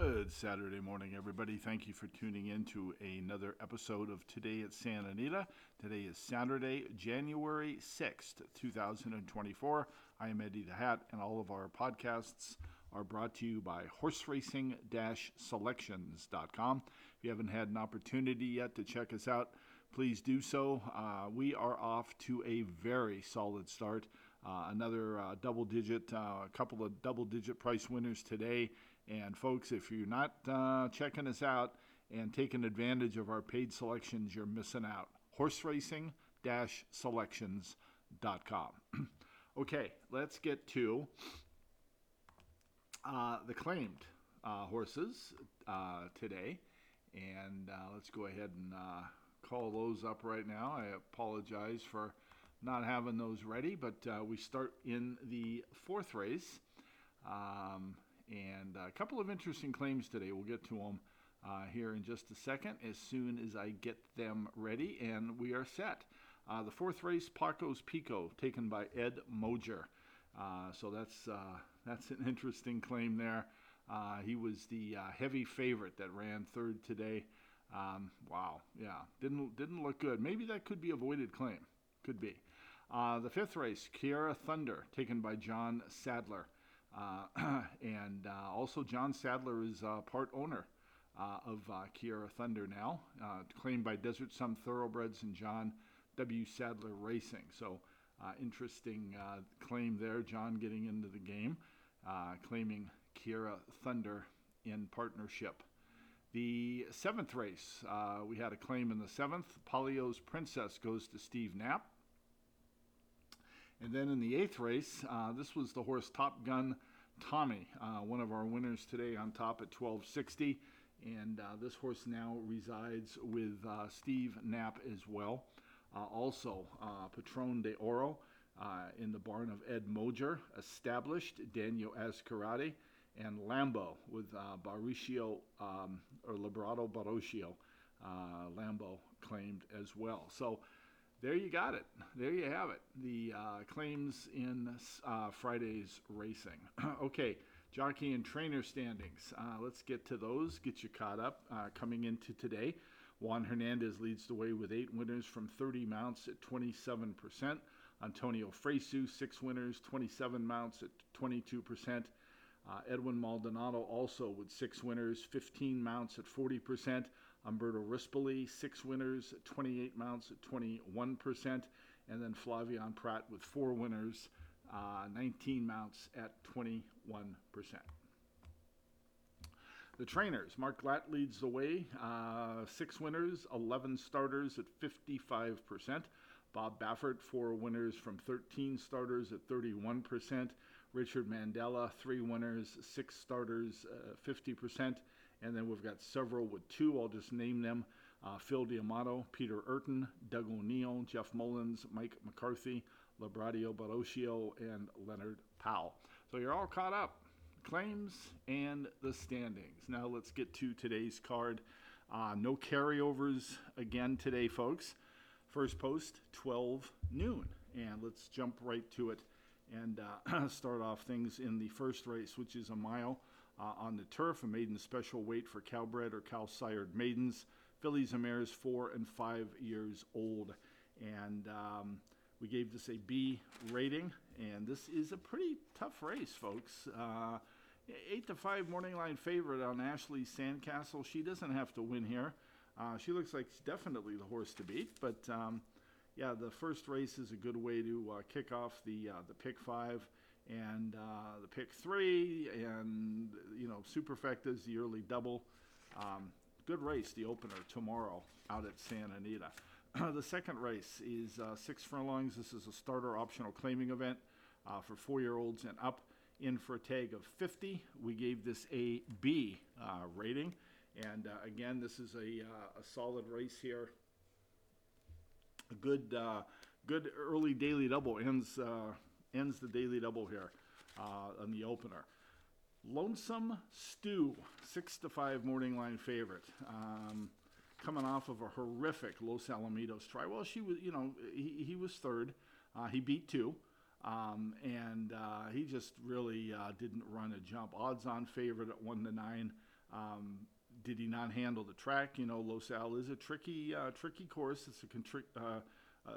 Good Saturday morning, everybody. Thank you for tuning in to another episode of Today at Santa Anita. Today is Saturday, January 6th, 2024. I am Eddie the Hat, and all of our podcasts are brought to you by horseracing selections.com. If you haven't had an opportunity yet to check us out, please do so. Uh, we are off to a very solid start. Uh, another uh, double digit, uh, a couple of double digit price winners today. And folks, if you're not uh, checking us out and taking advantage of our paid selections, you're missing out. Horseracing selections.com. okay, let's get to uh, the claimed horses today. And let's go ahead and call those up right now. I apologize for not having those ready, but uh, we start in the fourth race. Um, and a couple of interesting claims today. We'll get to them uh, here in just a second as soon as I get them ready, and we are set. Uh, the fourth race, Paco's Pico, taken by Ed Moger. Uh, so that's uh, that's an interesting claim there. Uh, he was the heavy favorite that ran third today. Um, wow, yeah, didn't didn't look good. Maybe that could be avoided claim. Could be. Uh, the fifth race, Kiara Thunder, taken by John Sadler. Uh, and uh, also, John Sadler is uh, part owner uh, of uh, Kiara Thunder now, claimed by Desert Sun Thoroughbreds and John W. Sadler Racing. So, interesting claim there. John getting into the game, claiming Kiara Thunder in partnership. The seventh race, we had a claim in the seventh. Polio's Princess goes to Steve Knapp. And then in the eighth race, uh, this was the horse Top Gun Tommy, uh, one of our winners today on top at 1260. And uh, this horse now resides with uh, Steve Knapp as well. Uh, also, uh, Patron de Oro in the barn of Ed Moger, established Daniel Ascarati, and Lambo with Baricio um, or Librado Barocio. Lambo claimed as well. So there you got it. There you have it. The uh, claims in uh, Friday's racing. okay, jockey and trainer standings. Uh, let's get to those, get you caught up. Uh, coming into today, Juan Hernandez leads the way with eight winners from 30 mounts at 27%. Antonio Fresu, six winners, 27 mounts at 22%. Uh, Edwin Maldonado also with six winners, 15 mounts at 40%. Umberto Rispoli, six winners, 28 mounts at 21%. And then Flavien Prat with four winners, uh, 19 mounts at 21%. The trainers, Mark Glatt leads the way, uh, six winners, 11 starters at 55%. Bob Baffert, four winners from 13 starters at 31%. Richard Mandella, three winners, six starters, uh, 50%. And then we've got several with two. I'll just name them uh, Phil D'Amato, Peter Eurton, Doug O'Neill, Jeff Mullins, Mike McCarthy, Labradio Barocio, and Leonard Powell. So you're all caught up. Claims and the standings. Now let's get to today's card. Uh, no carryovers again today, folks. First post, 12 noon. And let's jump right to it and uh, start off things in the first race, which is a mile uh, on the turf, a maiden special weight for Cal-bred or Cal-sired maidens, fillies and mares four and five years old. And um, we gave this a B rating, and this is a pretty tough race, folks. Uh, eight to five morning line favorite on Ashley Sandcastle. She doesn't have to win here. Uh, she looks like definitely the horse to beat, but um, yeah, the first race is a good way to uh, kick off the uh, the pick five and uh, the pick three, and you know Superfecta's the early double. Um, good race, the opener tomorrow out at Santa Anita. the second race is uh, six furlongs. This is a starter optional claiming event uh, for four-year-olds and up. In for a tag of 50. We gave this a B rating, and uh, again, this is a, uh, a solid race here. A good, good early daily double ends ends the daily double here uh, on the opener. Lonesome Stew, six to five morning line favorite. Um, coming off of a horrific Los Alamitos try. Well, she was, you know, he, he was third. Uh, he beat two. Um, and uh, he just really uh, didn't run a jump. Odds on favorite at one to nine. Um, did he not handle the track? You know, Los Al is a tricky, uh, tricky course. It's a contri- uh, uh,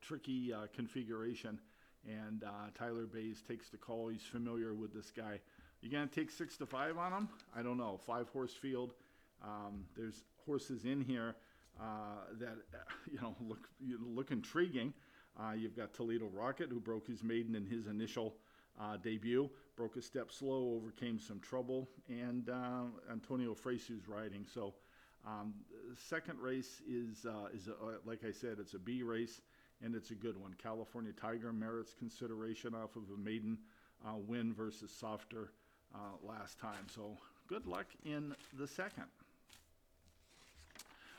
tricky uh, configuration, and uh, Tyler Baze takes the call. He's familiar with this guy. You gonna take six to five on him? I don't know. Five horse field. Um, there's horses in here that you know look look intriguing. You've got Toledo Rocket, who broke his maiden in his initial uh, debut, broke a step slow, overcame some trouble, and uh, Antonio Fresu's riding. So, um, second race is uh, is a, uh, like I said, it's a B race, and it's a good one. California Tiger merits consideration off of a maiden uh, win versus softer uh, last time. So, good luck in the second.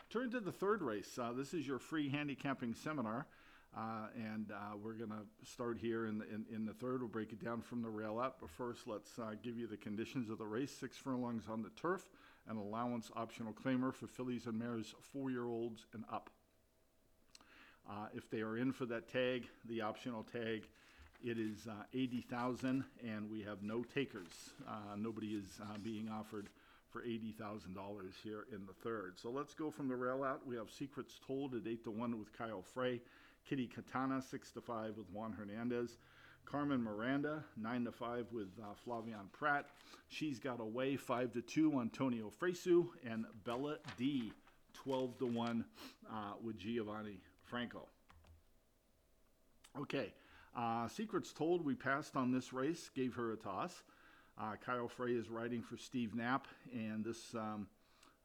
Turn to the third race. This is your free handicapping seminar. Uh, and uh, we're going to start here in the, in, in the third. We'll break it down from the rail up. But first, let's uh, give you the conditions of the race. Six furlongs on the turf, an allowance optional claimer for fillies and mares four year olds and up. Uh, if they are in for that tag, the optional tag, it is uh, 80,000 and we have no takers. Uh, nobody is being offered for $80,000 here in the third. So let's go from the rail out. We have Secrets Told at 8 to 1 with Kyle Frey. Kitty Katana, 6 to 5 with Juan Hernandez. Carmen Miranda, 9 to 5 with uh, Flavien Prat. She's got away 5 to 2 Antonio Fresu. And Bella D, 12 to 1 uh, with Giovanni Franco. Okay, uh, Secrets Told, we passed on this race, gave her a toss. Uh, Kyle Frey is riding for Steve Knapp, and this um,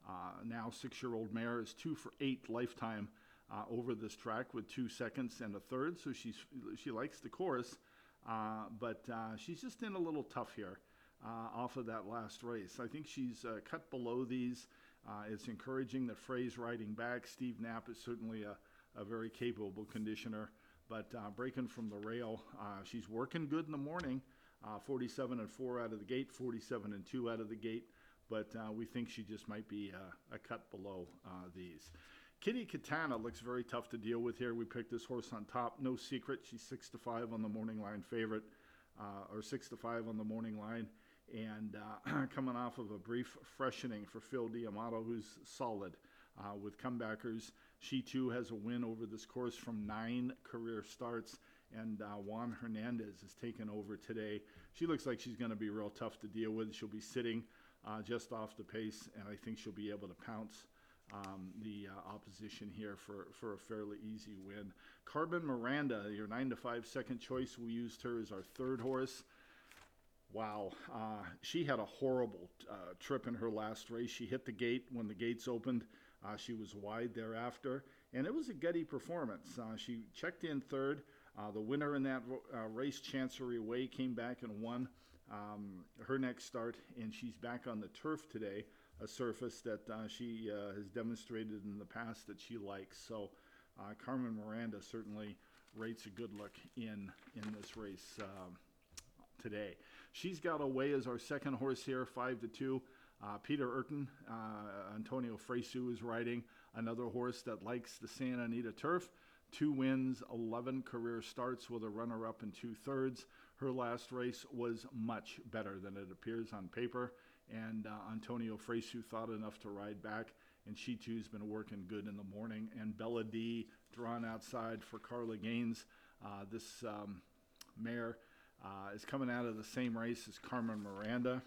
uh, now six year old mare is two for eight lifetime uh, over this track with two seconds and a third. So she's she likes the course, uh, but uh, she's just in a little tough here uh, off of that last race. I think she's uh, cut below these. It's encouraging that Frey's riding back. Steve Knapp is certainly a, a very capable conditioner, but breaking from the rail, she's working good in the morning. 47 and 4 out of the gate, 47 and 2 out of the gate, but we think she just might be a cut below these. Kitty Katana looks very tough to deal with here. We picked this horse on top. No secret. She's six to five on the morning line favorite, uh, or six to five on the morning line. And uh, coming off of a brief freshening for Phil D'Amato, who's solid uh, with comebackers. She too has a win over this course from nine career starts. And uh, Juan Hernandez is taken over today. She looks like she's going to be real tough to deal with. She'll be sitting uh, just off the pace, and I think she'll be able to pounce um, the uh, opposition here for, for a fairly easy win. Carmen Miranda, your 9 to 5 second choice, we used her as our third horse. Wow, uh, she had a horrible uh, trip in her last race. She hit the gate when the gates opened. Uh, she was wide thereafter, and it was a gutty performance. Uh, she checked in third. Uh, the winner in that race, Chancery Way, came back and won um, her next start, and she's back on the turf today a surface that uh, she uh, has demonstrated in the past that she likes. So uh, Carmen Miranda certainly rates a good look in in this race um, today. She's got away as our second horse here, five to two. Uh, Peter Eurton, uh, Antonio Fresu is riding another horse that likes the Santa Anita turf. Two wins, 11 career starts with a runner up in two thirds. Her last race was much better than it appears on paper and uh, Antonio Fresu thought enough to ride back, and she too's been working good in the morning. And Bella D drawn outside for Carla Gaines. Uh, this um, mare uh, is coming out of the same race as Carmen Miranda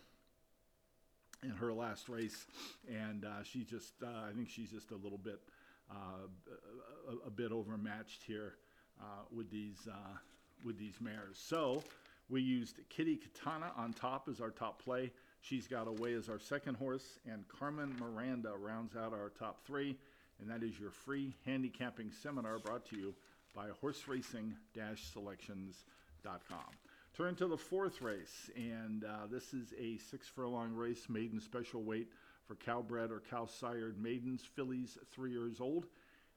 in her last race, and uh, she just uh, I think she's just a little bit uh, a, a, bit overmatched here with these with these mares. So. We used Kitty Katana on top as our top play. She's Got Away as our second horse, and Carmen Miranda rounds out our top three. And that is your free handicapping seminar brought to you by horseracing-selections.com. Turn to the fourth race, and uh, this is a six furlong race, maiden special weight for Cal-bred or Cal-sired maidens, fillies three years old.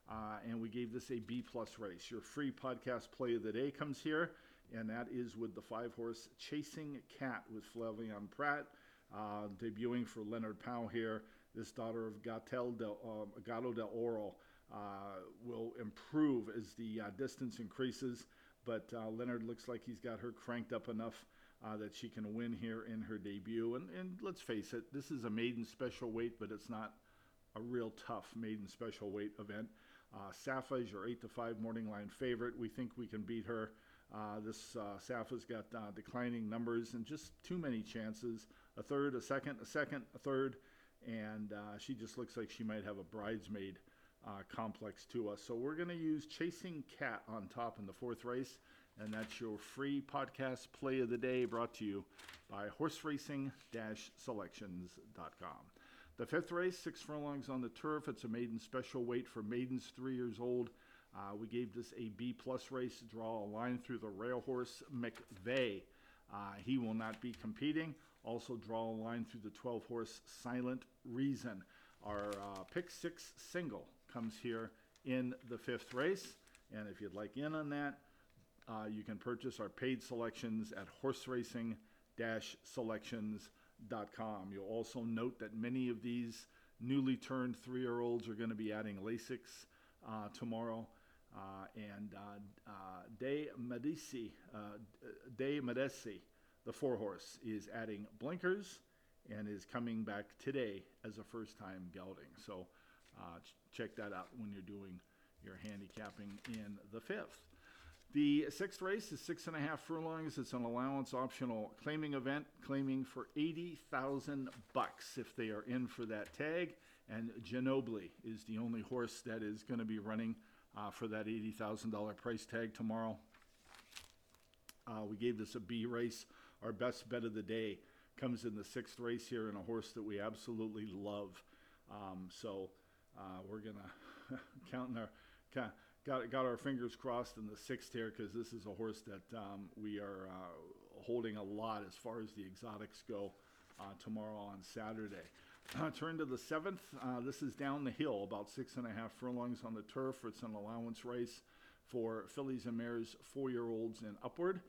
Uh, and we gave this a B plus race. Your free podcast play of the day comes here, and that is with the five horse Chasing Cat with Flavien Prat. Uh, debuting for Leonard Powell here. This daughter of Gatel del, um, Gato del Oro uh, will improve as the uh, distance increases, but uh, Leonard looks like he's got her cranked up enough uh, that she can win here in her debut. And, and let's face it, this is a maiden special weight, but it's not a real tough maiden special weight event. Uh, Safa is your 8 to 5 morning line favorite. We think we can beat her. Uh, this uh, Safa's got uh, declining numbers and just too many chances. A third, a second, a second, a third, and uh, she just looks like she might have a bridesmaid uh, complex to us. So we're going to use Chasing Cat on top in the fourth race, and that's your free podcast play of the day brought to you by horseracing-selections.com. The fifth race, six furlongs on the turf. It's a maiden special weight for maidens three years old. Uh, we gave this a B plus race. Draw a line through the rail horse McVeigh. Uh, he will not be competing. Also draw a line through the 12 horse Silent Reason. Our uh, pick six single comes here in the fifth race. And if you'd like in on that, uh, you can purchase our paid selections at horseracing selections.com. You'll also note that many of these newly turned three year olds are going to be adding Lasix uh, tomorrow. Uh, and uh, uh, De Medici, De Medici, the four horse, is adding blinkers and is coming back today as a first time gelding. So ch- check that out when you're doing your handicapping in the fifth. The sixth race is six and a half furlongs. It's an allowance optional claiming event, claiming for 80,000 bucks if they are in for that tag. And Ginobili is the only horse that is going to be running uh, for that $80,000 price tag tomorrow. Uh, we gave this a B race. Our best bet of the day comes in the sixth race here in a horse that we absolutely love. Um, so uh, we're gonna counting our got got our fingers crossed in the sixth here because this is a horse that um, we are uh, holding a lot as far as the exotics go uh, tomorrow on Saturday. Uh, turn to the seventh. Uh, this is down the hill, about six and a half furlongs on the turf. It's an allowance race for fillies and mares, four-year-olds and upward.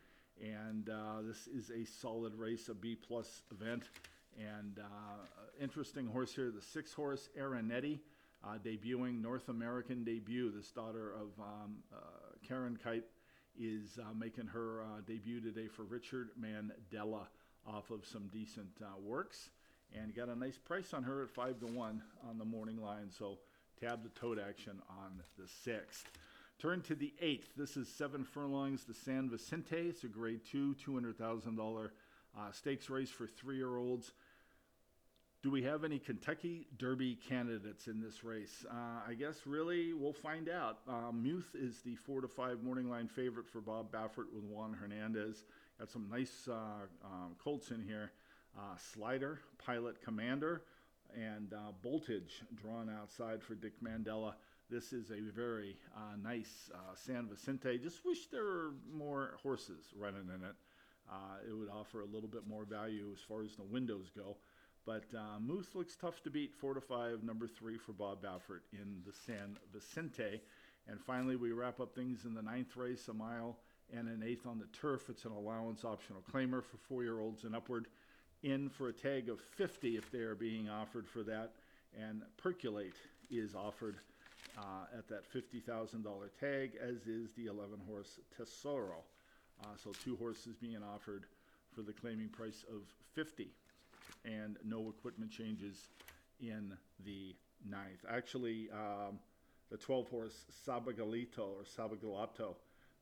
And uh, this is a solid race, a B plus event. And uh, interesting horse here, the six horse Aranetti, uh, debuting North American debut. This daughter of um, uh, Karen Kite is making her debut today for Richard Mandella off of some decent works and got a nice price on her at five to one on the morning line. So tab the tote action on the sixth. Turn to the eighth. This is seven furlongs. The San Vicente. It's a grade two, two hundred thousand dollar uh, stakes race for three year olds. Do we have any Kentucky Derby candidates in this race? Uh, I guess really we'll find out. Uh, Muth is the four to five morning line favorite for Bob Baffert with Juan Hernandez. Got some nice uh, um, colts in here uh, slider, pilot commander, and uh, voltage drawn outside for Dick Mandella. This is a very uh, nice uh, San Vicente. Just wish there were more horses running in it. Uh, it would offer a little bit more value as far as the windows go. But uh, Muth looks tough to beat, four to five, number three for Bob Baffert in the San Vicente. And finally, we wrap up things in the ninth race, a mile and an eighth on the turf. It's an allowance optional claimer for four year olds and upward in for a tag of 50 if they are being offered for that. And Percolate is offered uh, at that $50,000 tag, as is the 11 horse Tesoro. Uh, so two horses being offered for the claiming price of 50 and no equipment changes in the ninth. Actually, um, the 12 horse Sabagalito or Sabagalato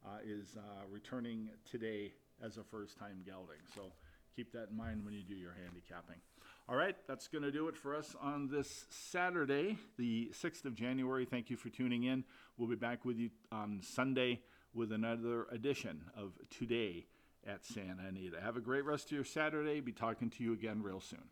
uh, is uh, returning today as a first time gelding. So keep that in mind when you do your handicapping. All right, that's going to do it for us on this Saturday, the 6th of January. Thank you for tuning in. We'll be back with you on Sunday with another edition of Today at Santa Anita. Have a great rest of your Saturday. Be talking to you again real soon.